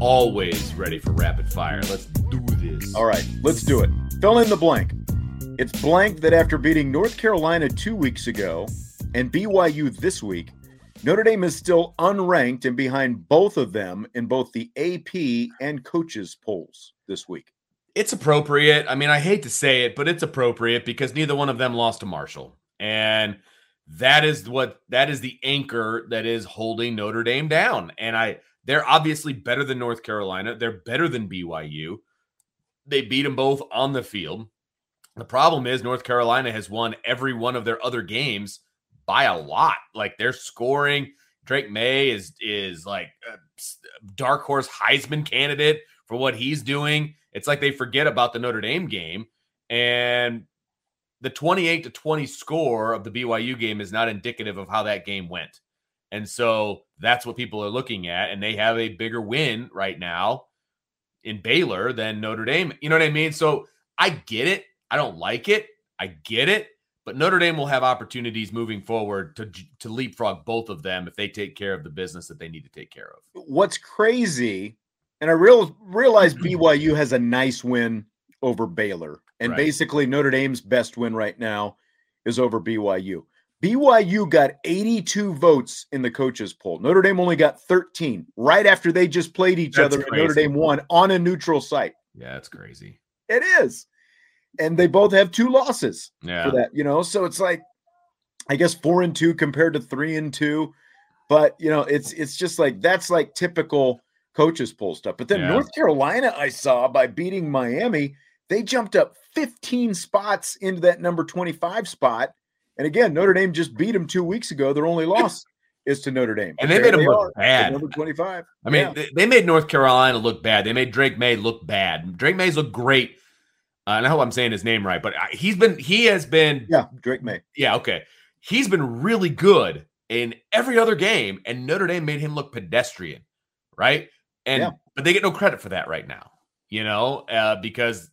Always ready for rapid fire. Let's do this. All right, let's do it. Fill in the blank. It's blank that after beating North Carolina two weeks ago and BYU this week, Notre Dame is still unranked and behind both of them in both the AP and coaches polls this week. It's appropriate. I mean, I hate to say it, but it's appropriate because neither one of them lost to Marshall. And that is what that is the anchor that is holding Notre Dame down. And I they're obviously better than North Carolina. They're better than BYU. They beat them both on the field. The problem is North Carolina has won every one of their other games by a lot. Like they're scoring. Drake Maye is is like a dark horse Heisman candidate for what he's doing. It's like they forget about the Notre Dame game and the 28 to 20 score of the BYU game is not indicative of how that game went. And so that's what people are looking at and they have a bigger win right now in Baylor than Notre Dame. You know what I mean? So I get it. I don't like it. I get it. But Notre Dame will have opportunities moving forward to to leapfrog both of them if they take care of the business that they need to take care of. What's crazy, and I real realize BYU has a nice win over Baylor, and Right. basically Notre Dame's best win right now is over BYU. BYU got 82 votes in the coaches poll. Notre Dame only got 13 right after they just played each That's other and Notre. Dame won on a neutral site. Yeah, that's crazy. It is. And they both have two losses Yeah. for that, you know. So it's like I guess 4 and 2 compared to 3 and 2, but you know, it's it's just like that's like typical coaches poll stuff. But then Yeah. North Carolina I saw by beating Miami, they jumped up 15 spots into that number 25 spot. And again, Notre Dame just beat them 2 weeks ago. Their only loss is to Notre Dame. And they made 'em look are bad. Number 25. I mean, Yeah. they, they made North Carolina look bad. They made Drake Maye look bad. Drake Maye's look great. Uh, and I hope I'm saying his name right, but he's been he has been yeah, Drake Maye. yeah okay. He's been really good in every other game, and Notre Dame made him look pedestrian, right? And Yeah. but they get no credit for that right now, you know, uh, because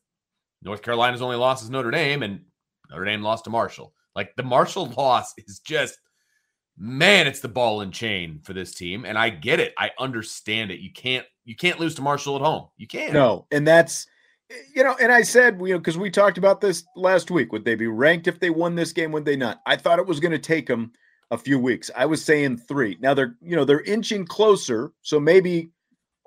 North Carolina's only loss is Notre Dame, and Notre Dame lost to Marshall. Like the Marshall loss is just man, it's the ball and chain for this team, and I get it. I understand it. You can't you can't lose to Marshall at home. You can't. No, and that's you know, and I said you know because we talked about this last week. Would they be ranked if they won this game? Would they not? I thought it was going to take them a few weeks. I was saying three. Now they're you know they're inching closer, so maybe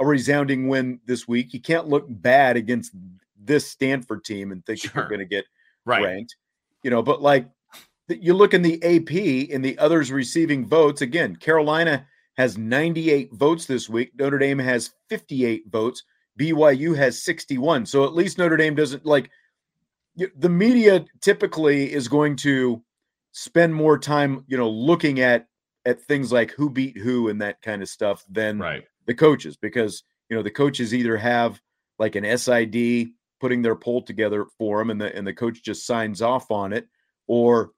a resounding win this week. You can't look bad against this Stanford team and think Sure. you're going to get right. ranked. You know, but like you look in the AP in the others receiving votes. Again, Carolina has 98 votes this week. Notre Dame has 58 votes. BYU has 61. So at least Notre Dame doesn't like the media typically is going to spend more time, you know, looking at at things like who beat who and that kind of stuff than Right. the coaches because you know the coaches either have like an SID putting their poll together for them and the and the coach just signs off on it or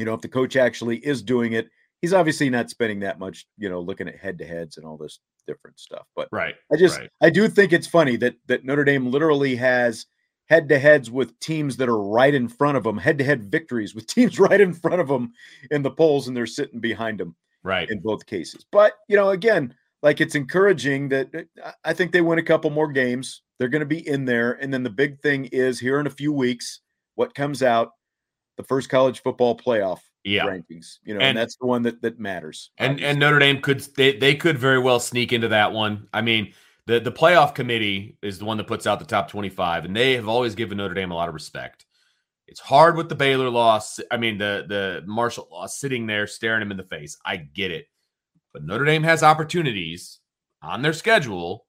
you know if the coach actually is doing it he's obviously not spending that much you know looking at head to heads and all this different stuff but Right. I just right. I do think it's funny that that Notre Dame literally has head to heads with teams that are right in front of them, head to head victories with teams right in front of them in the polls, and they're sitting behind them. Right. In both cases. But, you know, again, like it's encouraging that uh, I think they win a couple more games. They're going to be in there. And then the big thing is here in a few weeks, what comes out, the first college football playoff yeah. rankings, you know, and, and, that's the one that that matters. And obviously. and Notre Dame could they, they could very well sneak into that one. I mean, the the playoff committee is the one that puts out the top 25 and they have always given Notre Dame a lot of respect. It's hard with the Baylor loss. I mean, the the Marshall loss sitting there staring him in the face. I get it. But Notre Dame has opportunities on their schedule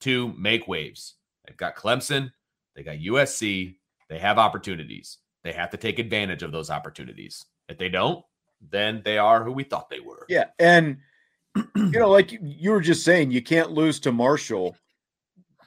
to make waves. They've got Clemson, they got USC, they have opportunities. They have to take advantage of those opportunities. If they don't, then they are who we thought they were. Yeah. And, you know, like you were just saying, you can't lose to Marshall.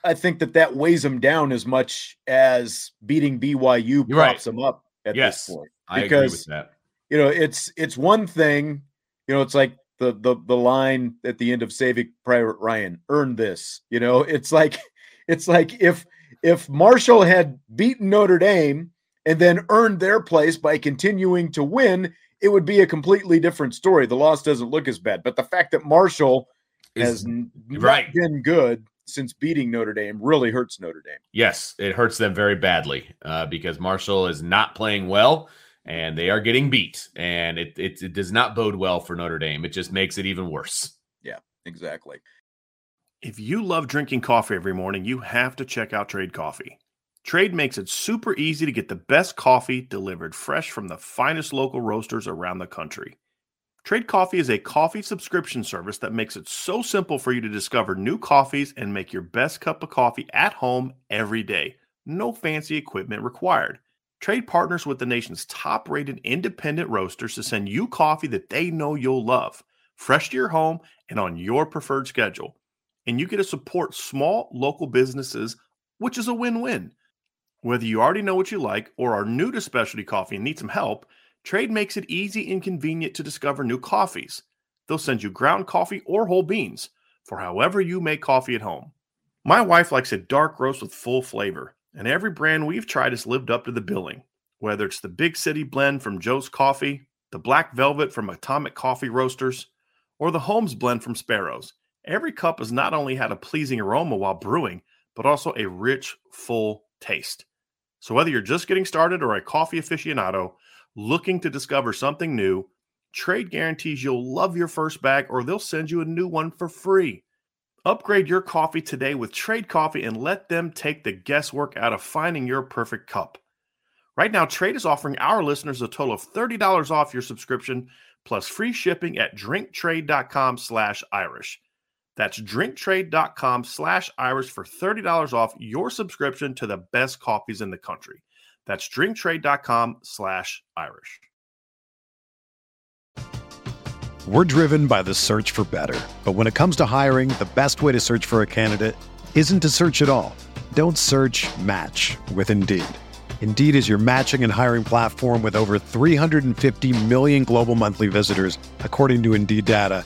I think that that weighs them down as much as beating BYU props right. them up at yes, this point. Because, I agree with that. You know, it's it's one thing. You know, it's like the the the line at the end of Saving Private Ryan, earn this. You know, it's like it's like if if Marshall had beaten Notre Dame and then earned their place by continuing to win, it would be a completely different story. The loss doesn't look as bad, but the fact that Marshall Is, has right. not been good since beating Notre Dame really hurts Notre Dame. Yes, it hurts them very badly uh, because Marshall is not playing well and they are getting beat, and it, it it does not bode well for Notre Dame. It just makes it even worse. Yeah, exactly. If you love drinking coffee every morning, you have to check out Trade Coffee. Trade makes it super easy to get the best coffee delivered fresh from the finest local roasters around the country. Trade Coffee is a coffee subscription service that makes it so simple for you to discover new coffees and make your best cup of coffee at home every day. No fancy equipment required. Trade partners with the nation's top rated independent roasters to send you coffee that they know you'll love, fresh to your home and on your preferred schedule. And you get to support small local businesses, which is a win win. Whether you already know what you like or are new to specialty coffee and need some help, Trade makes it easy and convenient to discover new coffees. They'll send you ground coffee or whole beans for however you make coffee at home. My wife likes a dark roast with full flavor and every brand we've tried has lived up to the billing. Whether it's the Big City Blend from Joe's Coffee, the Black Velvet from Atomic Coffee Roasters, or the Holmes Blend from Sparrows, every cup has not only had a pleasing aroma while brewing, but also a rich, full taste. So whether you're just getting started or a coffee aficionado looking to discover something new, Trade guarantees you'll love your first bag or they'll send you a new one for free. Upgrade your coffee today with Trade Coffee and let them take the guesswork out of finding your perfect cup. Right now, Trade is offering our listeners a total of $30 off your subscription plus free shipping at drinktrade.com slash Irish. That's drinktrade.com slash Irish for $30 off your subscription to the best coffees in the country. That's drinktrade.com slash Irish. We're driven by the search for better. But when it comes to hiring, the best way to search for a candidate isn't to search at all. Don't search match with Indeed. Indeed is your matching and hiring platform with over 350 million global monthly visitors, according to Indeed data,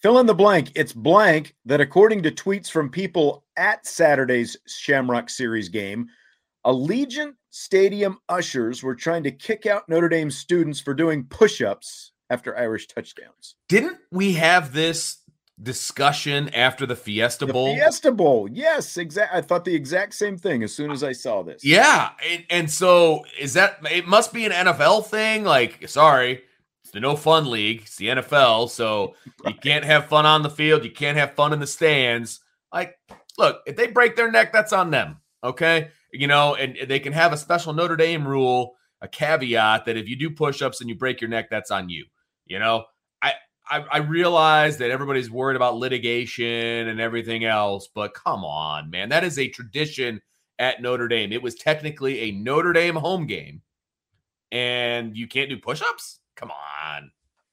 Fill in the blank. It's blank that, according to tweets from people at Saturday's Shamrock Series game, Allegiant Stadium ushers were trying to kick out Notre Dame students for doing push ups after Irish touchdowns. Didn't we have this discussion after the Fiesta The Bowl. Fiesta Bowl. Yes, exact. I thought the exact same thing as soon as I saw this. Yeah, and, and so is that it must be an NFL thing? Like, sorry, it's the no fun league. It's the NFL, so you can't have fun on the field. You can't have fun in the stands. Like, look, if they break their neck, that's on them. Okay, you know, and they can have a special Notre Dame rule, a caveat that if you do push-ups and you break your neck, that's on you. You know, I I, I realize that everybody's worried about litigation and everything else, but come on, man, that is a tradition at Notre Dame. It was technically a Notre Dame home game, and you can't do push-ups. Come on,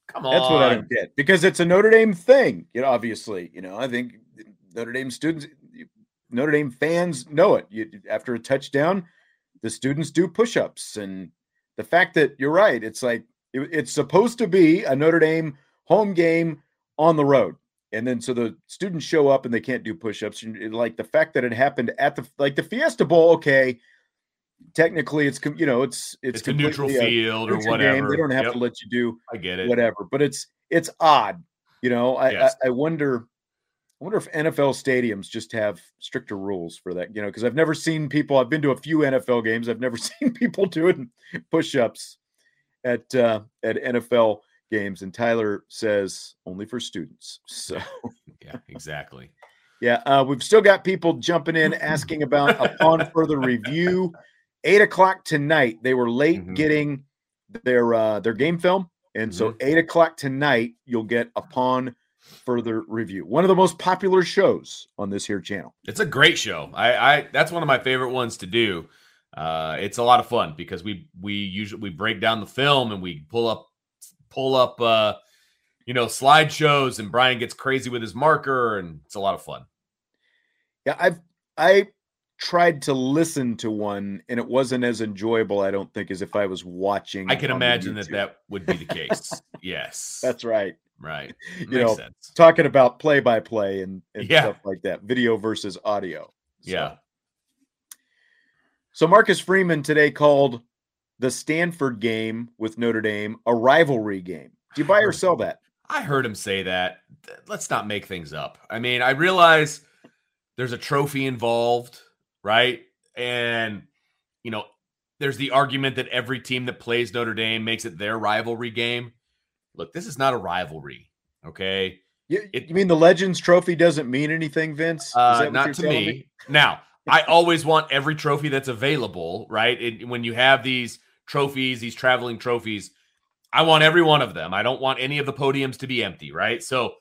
come on. That's what I get because it's a Notre Dame thing. You know, obviously, you know, I think Notre Dame students, Notre Dame fans know it. You, after a touchdown, the students do push-ups, and the fact that you're right, it's like it- it's supposed to be a Notre Dame home game on the road, and then so the students show up and they can't do push-ups. Like the fact that it happened at the like the Fiesta Bowl, okay. Technically, it's you know it's it's, It's, a neutral field or neutral whatever. game. They don't have Yep, to let you do I get it. whatever. But it's it's odd, you know. I, Yes. I I wonder, I wonder if NFL stadiums just have stricter rules for that, you know, because I've never seen people. I've been to a few NFL games. I've never seen people doing push-ups at uh, at NFL games. And Tyler says only for students. So Yeah, exactly. yeah, uh, we've still got people jumping in asking about upon further review. Eight o'clock tonight. They were late Mhm. getting their uh, their game film, and so eight o'clock tonight you'll get upon further review. One of the most popular shows on this here channel. It's a great show. I, I that's one of my favorite ones to do. Uh, it's a lot of fun because we we usually we break down the film and we pull up pull up uh, you know slideshows and Brian gets crazy with his marker and it's a lot of fun. Yeah, I've I tried to listen to one, and it wasn't as enjoyable. I don't think as if I was watching. I can imagine that that would be the case. yes, That's right. right. You Makes know, sense. Talking about play by play and, and Yeah. stuff like that, video versus audio. So- Yeah. So Marcus Freeman today called the Stanford game with Notre Dame a rivalry game. Do you buy or sell that? I heard him say that. Let's not make things up. I mean, I realize there's a trophy involved, right? And, you know, there's the argument that every team that plays Notre Dame makes it their rivalry game. Look, this is not a rivalry, okay? You, It- you mean the Legends Trophy doesn't mean anything, Vince? Uh, not to telling me. Now, I always want every trophy that's available, right? It, when you have these trophies, these traveling trophies, I want every one of them. I don't want any of the podiums to be empty, right? So,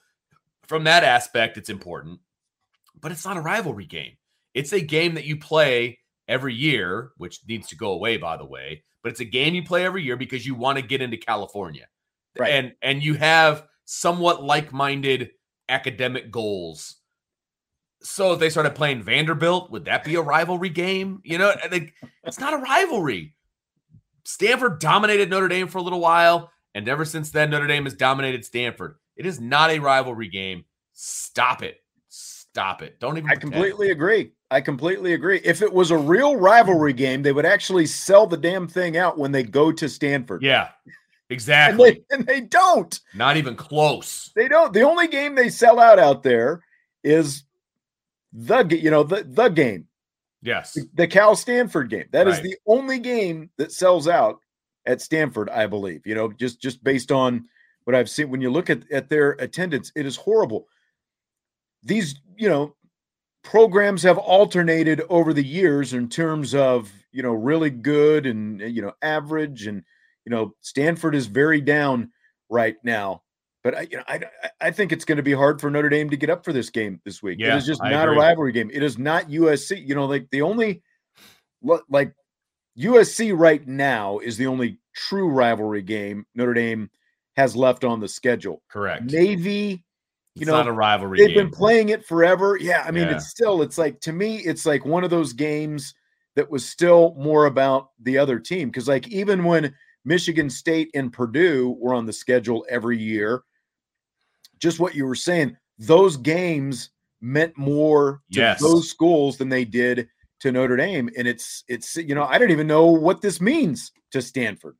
from that aspect, it's important, but it's not a rivalry game. It's a game that you play every year, which needs to go away, by the way. But it's a game you play every year because you want to get into California, Right. and and you have somewhat like-minded academic goals. So if they started playing Vanderbilt, would that be a rivalry game? You know, it's not a rivalry. Stanford dominated Notre Dame for a little while, and ever since then, Notre Dame has dominated Stanford. It is not a rivalry game. Stop it. Stop it. Don't even. I pretend. completely agree. I completely agree. If it was a real rivalry game, they would actually sell the damn thing out when they go to Stanford. Yeah, And exactly. they, and they don't. Not even close. They don't. The only game they sell out out there is the you know the the game, Yes. the, the Cal Stanford game. That is Right. the only game that sells out at Stanford, I believe. You know, just just based on what I've seen. When you look at at their attendance, it is horrible. These you know programs have alternated over the years in terms of you know really good and eh, you know average and you know Stanford is very down right now but I, you know, I, I- think it's going to be hard for Notre Dame to get up for this game this week. Yeah, it is just I not agree. a rivalry game. It is not USC. You know, like the only like USC right now is the only true rivalry game Notre Dame has left on the schedule. Correct. Navy, it's you know, not a rivalry they've game. been playing it forever. Yeah, I mean, Yeah. it's still, it's like to me, it's like one of those games that was still more about the other team. Because like even when Michigan State and Purdue were on the schedule every year, just what you were saying, those games meant more to Yes. those schools than they did to Notre Dame. And it's it's you know, I don't even know what this means to Stanford.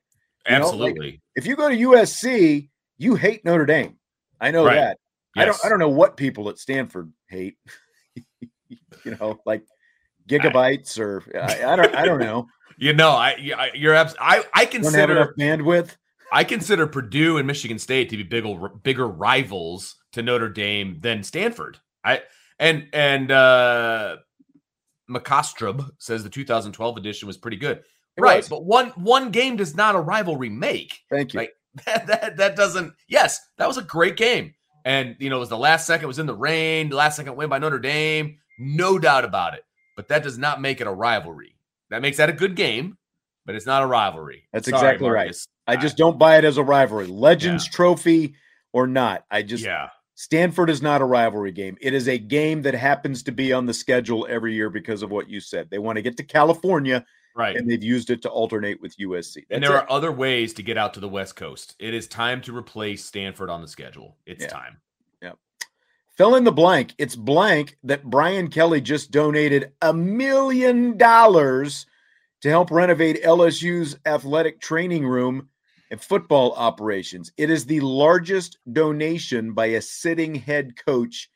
you know, like, Absolutely. If you go to USC, you hate Notre Dame. I know Right. that. I don't I don't know what people at Stanford hate. you know, like gigabytes or I, I don't I don't know. You know, I, you- I you're abs- I I consider bandwidth. I consider Purdue and Michigan State to be bigger bigger rivals to Notre Dame than Stanford. I and and uh McCostrub says the 2012 edition was pretty good. It right, was. but one one game does not a rivalry make. Thank you. Right. That, that that doesn't. Yes, that was a great game, and you know it was the last second it was in the rain, the last second win by Notre Dame, no doubt about it. But that does not make it a rivalry. That makes that a good game, but it's not a rivalry. That's Sorry, exactly right. I just don't buy it as a rivalry. Legends Trophy or not. I just yeah, Stanford is not a rivalry game. It is a game that happens to be on the schedule every year because of what you said. They want to get to California right. and they've used it to alternate with USC. and there it. are other ways to get out to the West Coast. It is time to replace Stanford on the schedule. It's Yeah. time. Fill in the blank. It's blank that Brian Kelly just donated a million dollars to help renovate LSU's athletic training room and football operations. It is the largest donation by a sitting head coach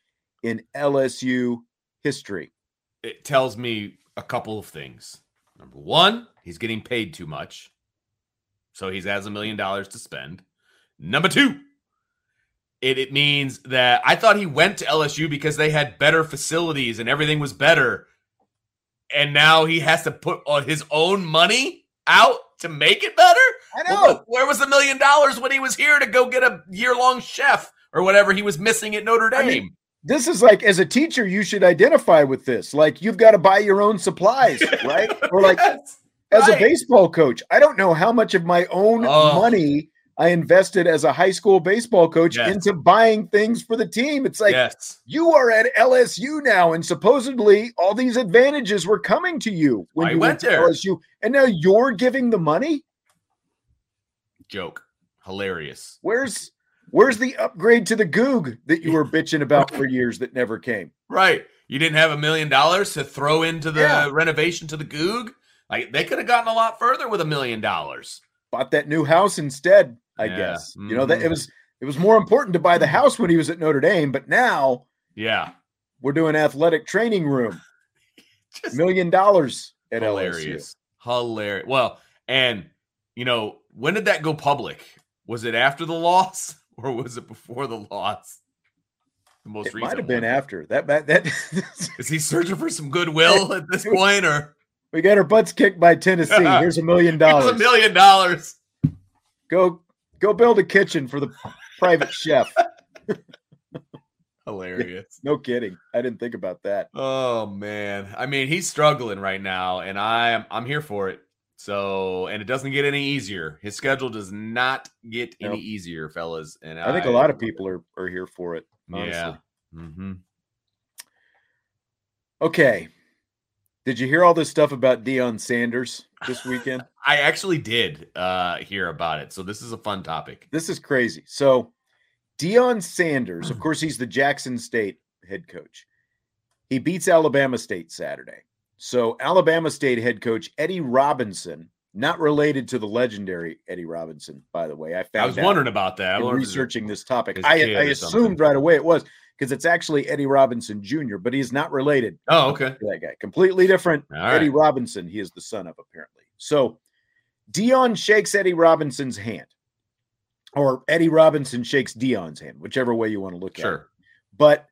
in LSU history. It tells me a couple of things. Number one, he's getting paid too much. So he has a million dollars to spend. Number two, it, it means that I thought he went to LSU because they had better facilities and everything was better. And now he has to put uh, his own money out to make it better? I Where- Where was the million dollars when he was here to go get a year long chef or whatever he was missing at Notre I Dame? mean, This is like, as a teacher, you should identify with this. Like, you've got to buy your own supplies, right? Or like, Yes, as a baseball coach, I don't know how much of my own Oh. money I invested as a high school baseball coach Yes. into buying things for the team. It's like yes. you are at LSU now, and supposedly all these advantages were coming to you when I you went went to there. LSU, and now you're giving the money. Joke. Hilarious. Where's where's the upgrade to the Gug that you were bitching about for years that never came? Right. You didn't have a million dollars to throw into the Yeah. renovation to the Gug? Like they could have gotten a lot further with a million dollars. Bought that new house instead. I Yeah. guess you know that it mm-hmm. was it was more important to buy the house when he was at Notre Dame, but now Yeah. we're doing athletic training room. Million dollars at LSU. hilarious. Hilarious. Well, and you know, when did that go public? Was it after the loss or was it before the loss? The most It recent might have been one. after that. That, that Is he searching for some goodwill at this point, or we got our butts kicked by Tennessee. Here's a million Here's a million dollars? Go go build a kitchen for the private chef. Hilarious. No kidding. I didn't think about that. Oh man. I mean, he's struggling right now, and I am I'm here for it. So, and it doesn't get any easier. His schedule does not get any easier, fellas. And I think a lot of people are, are here for it. Honestly. Yeah. hmm Okay. Did you hear all this stuff about Deion Sanders this weekend? I actually did uh hear about it. So this is a fun topic. this is crazy. So, Deion Sanders, of course, he's the Jackson State head coach. He beats Alabama State Saturday. So, Alabama State head coach Eddie Robinson, not related to the legendary Eddie Robinson, by the way. I found I was wondering about that. I in wondered if it was- researching this topic. I, I assumed right away it was because it's actually Eddie Robinson Jr., but he's not related Oh, okay. to that guy. Completely different. All Eddie right. Robinson, he is the son of apparently. So Deion shakes Eddie Robinson's hand, or Eddie Robinson shakes Deion's hand, whichever way you want to look at it. Sure. But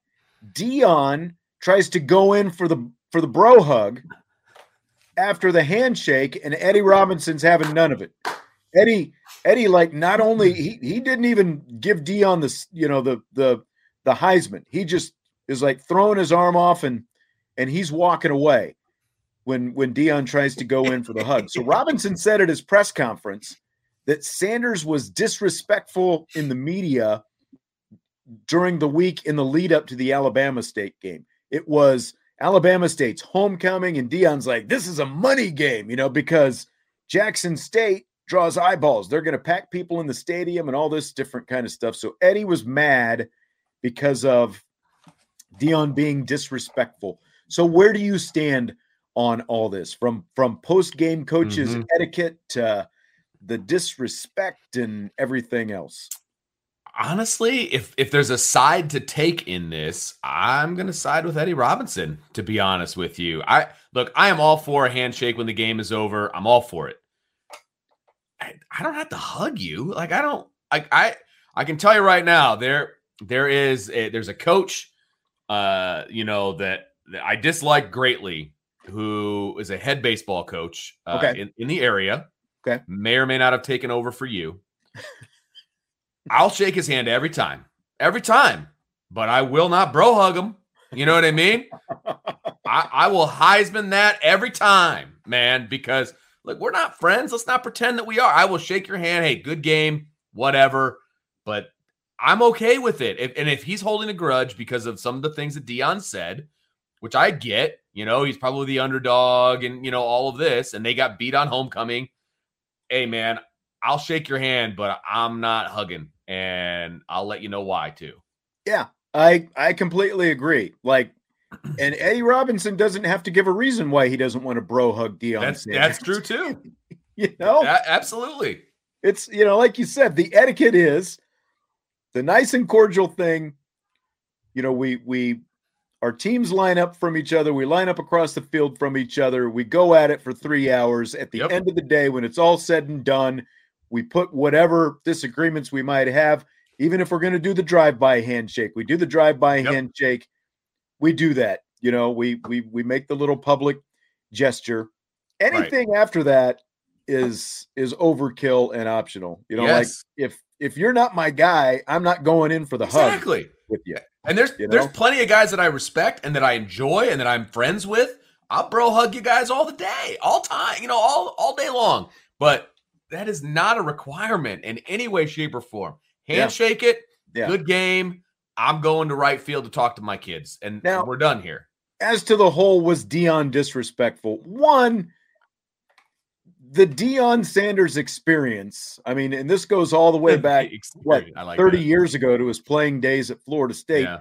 Deion tries to go in for the for the bro hug after the handshake, and Eddie Robinson's having none of it. Eddie, Eddie, like not only he he didn't even give Deion the you know the the the Heisman. He just is like throwing his arm off and and he's walking away when when Deion tries to go in for the hug. So Robinson said at his press conference that Sanders was disrespectful in the media during the week in the lead up to the Alabama State game. It was Alabama State's homecoming, and Deion's like, this is a money game, you know, because Jackson State draws eyeballs. They're going to pack people in the stadium and all this different kind of stuff. So Eddie was mad because of Deion being disrespectful. So where do you stand on all this from from post game coaches Mhm. etiquette to the disrespect and everything else? Honestly, if if there's a side to take in this, I'm going to side with Eddie Robinson. To be honest with you, I look, I am all for a handshake when the game is over. I'm all for it. I, I don't have to hug you. Like I don't. Like I I can tell you right now, there there is a, there's a coach, uh, you know that, that I dislike greatly, who is a head baseball coach uh, Okay. in, in the area. Okay. may or may not have taken over for you. I'll shake his hand every time, every time, but I will not bro hug him. You know what I mean? I, I will Heisman that every time, man, because look, we're not friends. Let's not pretend that we are. I will shake your hand. Hey, good game, whatever. But I'm okay with it. If, and if he's holding a grudge because of some of the things that Deion said, which I get, you know, he's probably the underdog and, you know, all of this, and they got beat on homecoming. Hey, man, I'll shake your hand, but I'm not hugging. And I'll let you know why, too. Yeah, I I completely agree. Like, and Eddie Robinson doesn't have to give a reason why he doesn't want to bro hug Deion. That's Sanders. that's true, too. You know, A- absolutely. it's you know, like you said, the etiquette is the nice and cordial thing. You know, we we our teams line up from each other. We line up across the field from each other. We go at it for three hours. At the Yep. end of the day, when it's all said and done, we put whatever disagreements we might have. Even if we're going to do the drive-by handshake, we do the drive-by Yep. handshake. We do that. You know, we we we make the little public gesture. Anything after that is is overkill and optional. You know, like Yes. if if you're not my guy, I'm not going in for the hug with you. And there's You there's plenty of guys that I respect and that I enjoy and that I'm friends with. I'll bro hug you guys all the day, all time, you know, all all day long. But that is not a requirement in any way, shape, or form. Yeah. Handshake it, Yeah. good game. I'm going to right field to talk to my kids, and Now- we're done here. As to the whole was Deion disrespectful? One, the Deion Sanders experience. I mean, and this goes all the way back what, like 30 that. years ago to his playing days at Florida State. Yeah.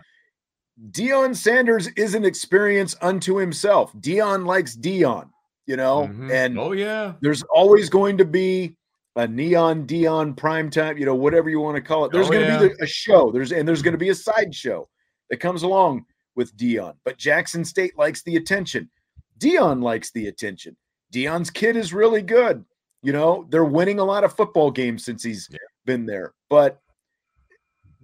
Deion Sanders is an experience unto himself. Deion likes Deion, you know, Mhm. and oh yeah, there's always going to be a neon Deion prime time, you know, whatever you want to call it. There's Oh, going to yeah. be a show. There's and there's going to be a sideshow that comes along with Deion. But Jackson State likes the attention. Deion likes the attention. Deion's kid is really good. You know, they're winning a lot of football games since he's Yeah. been there. But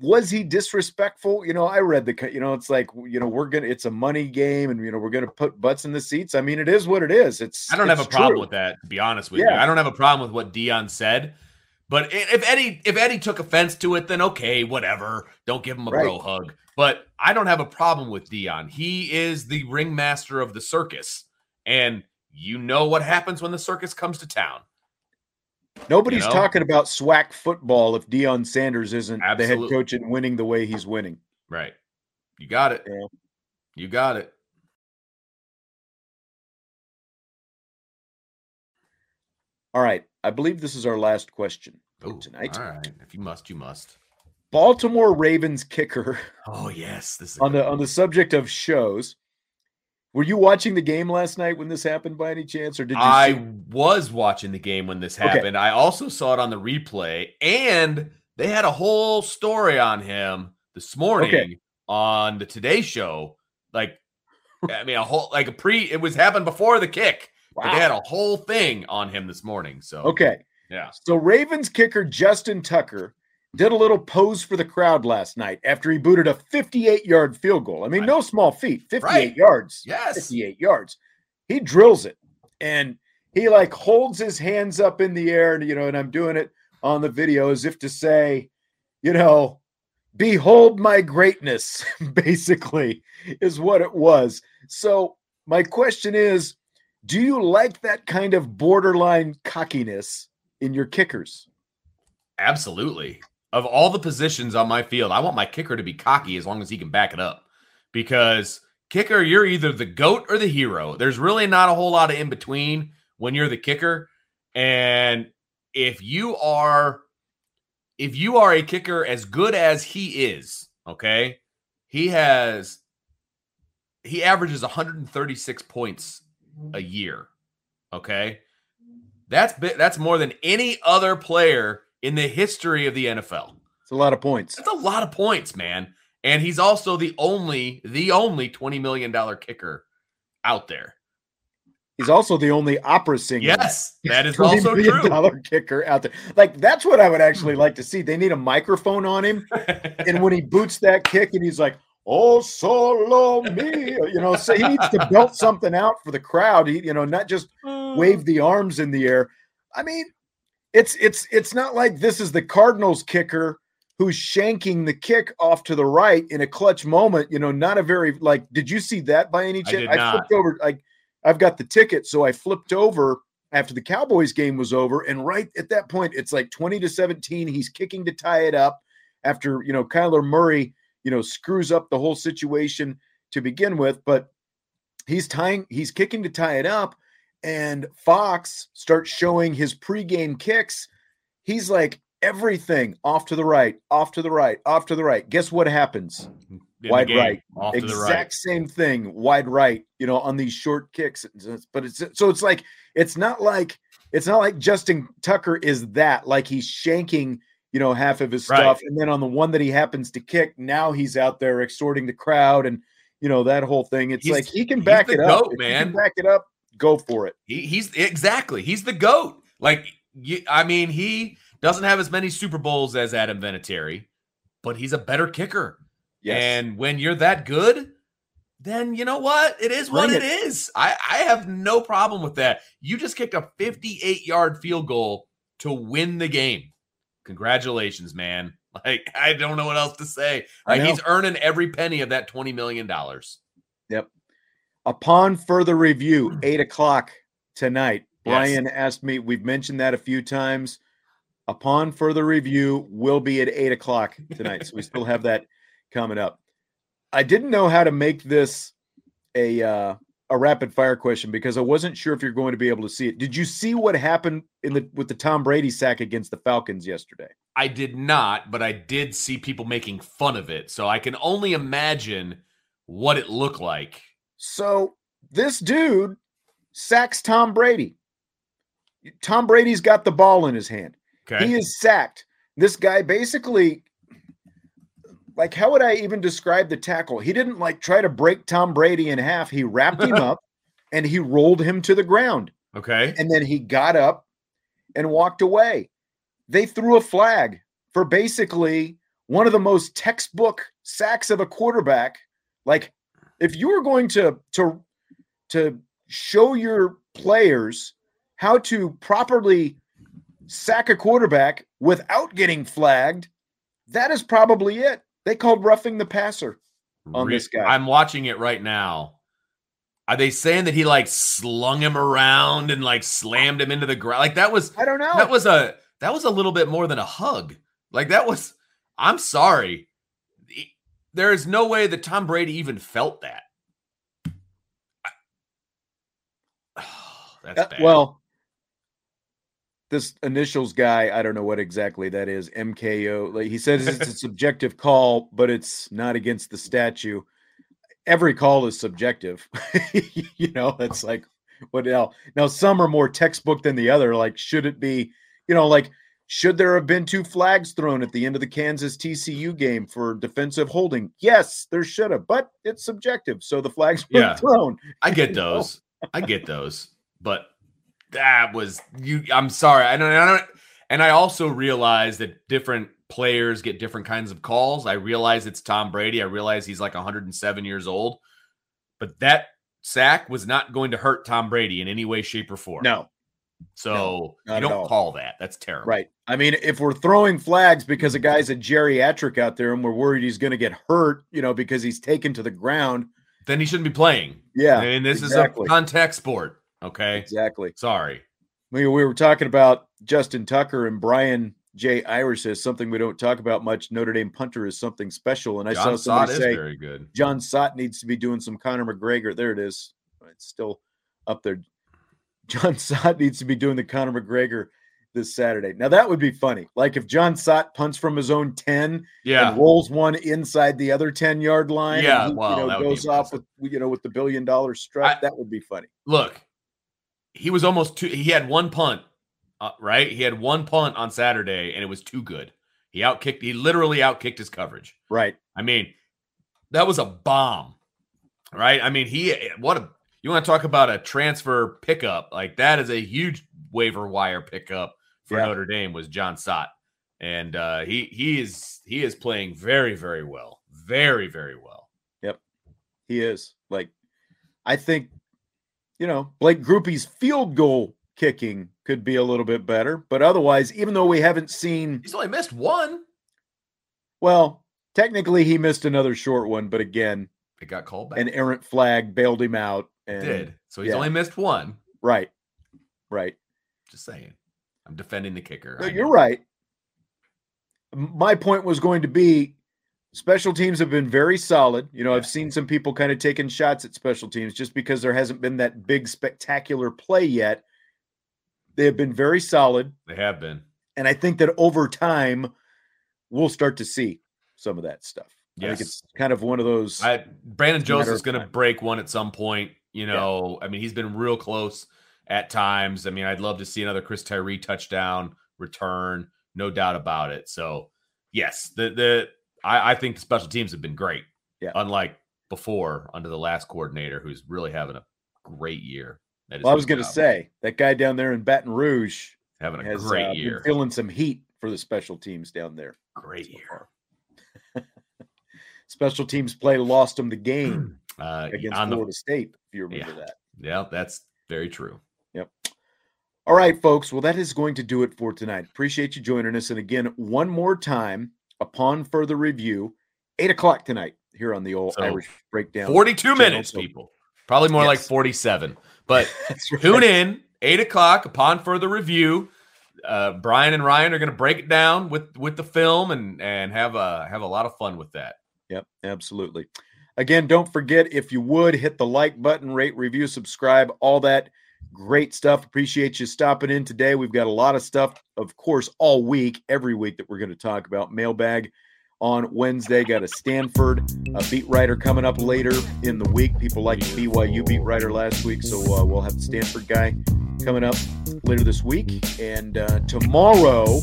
was he disrespectful? You know, I read the, you know, it's like, you know, we're going to, it's a money game and, you know, we're going to put butts in the seats. I mean, it is what it is. It's, I don't have a it's problem with that. To be honest with you, I don't have a problem with what Deion said. But if Eddie if Eddie took offense to it, then okay, whatever. Don't give him a bro hug. But I don't have a problem with Deion. He is the ringmaster of the circus, and you know what happens when the circus comes to town. Nobody's You know? talking about SWAC football if Deion Sanders isn't the head coach and winning the way he's winning. Right? You got it. Yeah. You got it. All right. I believe this is our last question Ooh, tonight. All right. If you must, you must. Baltimore Ravens kicker Oh yes, this is on the one. on the subject of shows. Were you watching the game last night when this happened by any chance, or did you? I see- was watching the game when this Okay. happened. I also saw it on the replay, and they had a whole story on him this morning on the Today Show. Like, I mean, a whole like a pre. It was happened before the kick, but they had a whole thing on him this morning. So Okay. yeah, So Ravens kicker Justin Tucker did a little pose for the crowd last night after he booted a 58 yard field goal. I mean, Right. no small feat, 58 Right. yards. yes, 58 yards. He drills it and he like holds his hands up in the air, and you know, and I'm doing it on the video as if to say, you know, behold my greatness, basically, is what it was. So, my question is do you like that kind of borderline cockiness in your kickers? Absolutely. Of all the positions on my field, I want my kicker to be cocky as long as he can back it up. Because kicker, you're either the goat or the hero. There's really not a whole lot of in between when you're the kicker. And if you are if you are a kicker as good as he is, okay? He has he averages 136 points a year. Okay? That's that's more than any other player in the history of the NFL. It's a lot of points. That's a lot of points, man. And he's also the only, the only $20 million kicker out there. He's also the only opera singer. Yes, that is also true. Dollar kicker out there. Like that's what I would actually like to see. They need a microphone on him, and when he boots that kick, and he's like, "Oh, solo me," you know, so he needs to belt something out for the crowd. He, you know, not just mm. wave the arms in the air. I mean, it's it's it's not like this is the Cardinals kicker who's shanking the kick off to the right in a clutch moment. You know, not a very like. Did you see that by any chance? I, I flipped over like I've got the ticket, so I flipped over after the Cowboys game was over, and right at that point, it's like twenty to seventeen. He's kicking to tie it up after you know Kyler Murray, you know, screws up the whole situation to begin with, but he's tying, he's kicking to tie it up, and Fox starts showing his pregame kicks. He's like everything off to the right, off to the right, off to the right. Guess what happens? wide game, right. exact right. same thing, wide right. You know, on these short kicks. But it's so it's like it's not like it's not like Justin Tucker is that like he's shanking you know half of his stuff, right. and then on the one that he happens to kick, now he's out there extorting the crowd and you know that whole thing. It's he's, like he can back it up, goat, man. back it up, go for it. He, he's exactly he's the goat. Like you, I mean, he doesn't have as many Super Bowls as Adam Vinatieri, but he's a better kicker. Yes. And when you're that good, then you know what? It is Bring what it. it is. I, I have no problem with that. You just kicked a 58 yard field goal to win the game. Congratulations, man. Like, I don't know what else to say. Like, he's earning every penny of that $20 million. Yep. Upon further review, eight o'clock tonight, Brian yes. asked me, we've mentioned that a few times. Upon further review, will be at eight o'clock tonight. So we still have that coming up. I didn't know how to make this a uh, a rapid fire question because I wasn't sure if you're going to be able to see it. Did you see what happened in the with the Tom Brady sack against the Falcons yesterday? I did not, but I did see people making fun of it. So I can only imagine what it looked like. So this dude sacks Tom Brady. Tom Brady's got the ball in his hand. Okay. He is sacked. This guy basically like how would I even describe the tackle? He didn't like try to break Tom Brady in half. He wrapped him up and he rolled him to the ground. Okay. And then he got up and walked away. They threw a flag for basically one of the most textbook sacks of a quarterback. Like if you were going to to to show your players how to properly sack a quarterback without getting flagged, that is probably it. They called roughing the passer on Re- this guy. I'm watching it right now. Are they saying that he like slung him around and like slammed him into the ground? Like that was I don't know. That was a that was a little bit more than a hug. Like that was I'm sorry. There is no way that Tom Brady even felt that. That's uh, bad. well, this initials guy, I don't know what exactly that is. MKO. Like he says it's a subjective call, but it's not against the statue. Every call is subjective. you know, that's like what now? Now some are more textbook than the other. Like, should it be, you know, like should there have been two flags thrown at the end of the Kansas TCU game for defensive holding? Yes, there should have, but it's subjective. So the flags were yeah, thrown. I get those. I get those. But that was you. I'm sorry. I don't. I don't. And I also realize that different players get different kinds of calls. I realize it's Tom Brady. I realize he's like 107 years old, but that sack was not going to hurt Tom Brady in any way, shape, or form. No. So no, you don't call that. That's terrible. Right. I mean, if we're throwing flags because a guy's a geriatric out there and we're worried he's going to get hurt, you know, because he's taken to the ground, then he shouldn't be playing. Yeah. And this exactly. is a contact sport. Okay. Exactly. Sorry. We, we were talking about Justin Tucker and Brian J. Irish is something we don't talk about much. Notre Dame punter is something special. And I John saw somebody say very good. Jon Sot needs to be doing some Conor McGregor. There it is. It's still up there. John Sot needs to be doing the Conor McGregor this Saturday. Now that would be funny. Like if Jon Sot punts from his own 10 yeah. and rolls one inside the other 10 yard line. Yeah. He, well, you know, goes off with, you know, with the billion dollar strut. I, that would be funny. Look, he was almost too. He had one punt, uh, right? He had one punt on Saturday, and it was too good. He outkicked, he literally outkicked his coverage. Right. I mean, that was a bomb, right? I mean, he, what a, you want to talk about a transfer pickup? Like that is a huge waiver wire pickup for Yeah. Notre Dame was Jon Sot. And uh, he he is he is playing very very well, very very well. Yep, he is. Like, I think, you know, Blake Grupe's field goal kicking could be a little bit better. But otherwise, even though we haven't seen, He's only missed one. well, technically he missed another short one, but again, It got called back. an errant flag bailed him out. And did so he's yeah. only missed one. right, right. Just saying, I'm defending the kicker. No, you're right. My point was going to be special teams have been very solid. You know, I've seen some people kind of taking shots at special teams just because there hasn't been that big spectacular play yet. They have been very solid. They have been. And I think that over time, we'll start to see some of that stuff. I think it's kind of one of those. I Brandon Jones a matter Joseph's of going to break one at some point. You know, I mean, he's been real close at times. I mean, I'd love to see another Chris Tyree touchdown return, no doubt about it. So, yes, the the I, I think the special teams have been great. Yeah. unlike before under the last coordinator, who's really having a great year. Well, I was going to say that guy down there in Baton Rouge having a has great uh, year. feeling some heat for the special teams down there. Great so year. special teams play lost them the game Uh, against on the Florida State, if you remember Yeah. that. yeah, that's very true. Yep. All right, folks. Well, that is going to do it for tonight. Appreciate you joining us. And again, one more time, upon further review, eight o'clock tonight here on the old So, Irish Breakdown. 42 channel. minutes, So- people. Probably more like 47. But right. tune in, 8 o'clock upon further review. Uh, Brian and Ryan are going to break it down with with the film and and have a have a lot of fun with that. Yep, absolutely. Again, don't forget if you would hit the like button, rate, review, subscribe, all that great stuff. Appreciate you stopping in today. We've got a lot of stuff, of course, all week, every week that we're going to talk about. Mailbag on Wednesday. Got a Stanford a beat writer coming up later in the week. People like the BYU beat writer last week, so uh, we'll have the Stanford guy coming up later this week. And uh, tomorrow,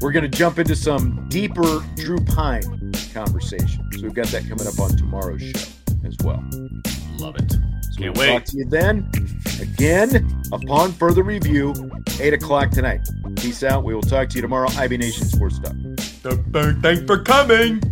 we're going to jump into some deeper Drew Pyne conversation. So we've got that coming up on tomorrow's show as well. Love it. So Can't we'll wait. talk to you then. Again, upon further review, 8 o'clock tonight. Peace out. We will talk to you tomorrow. IB Nation Sports Talk. Thanks for coming.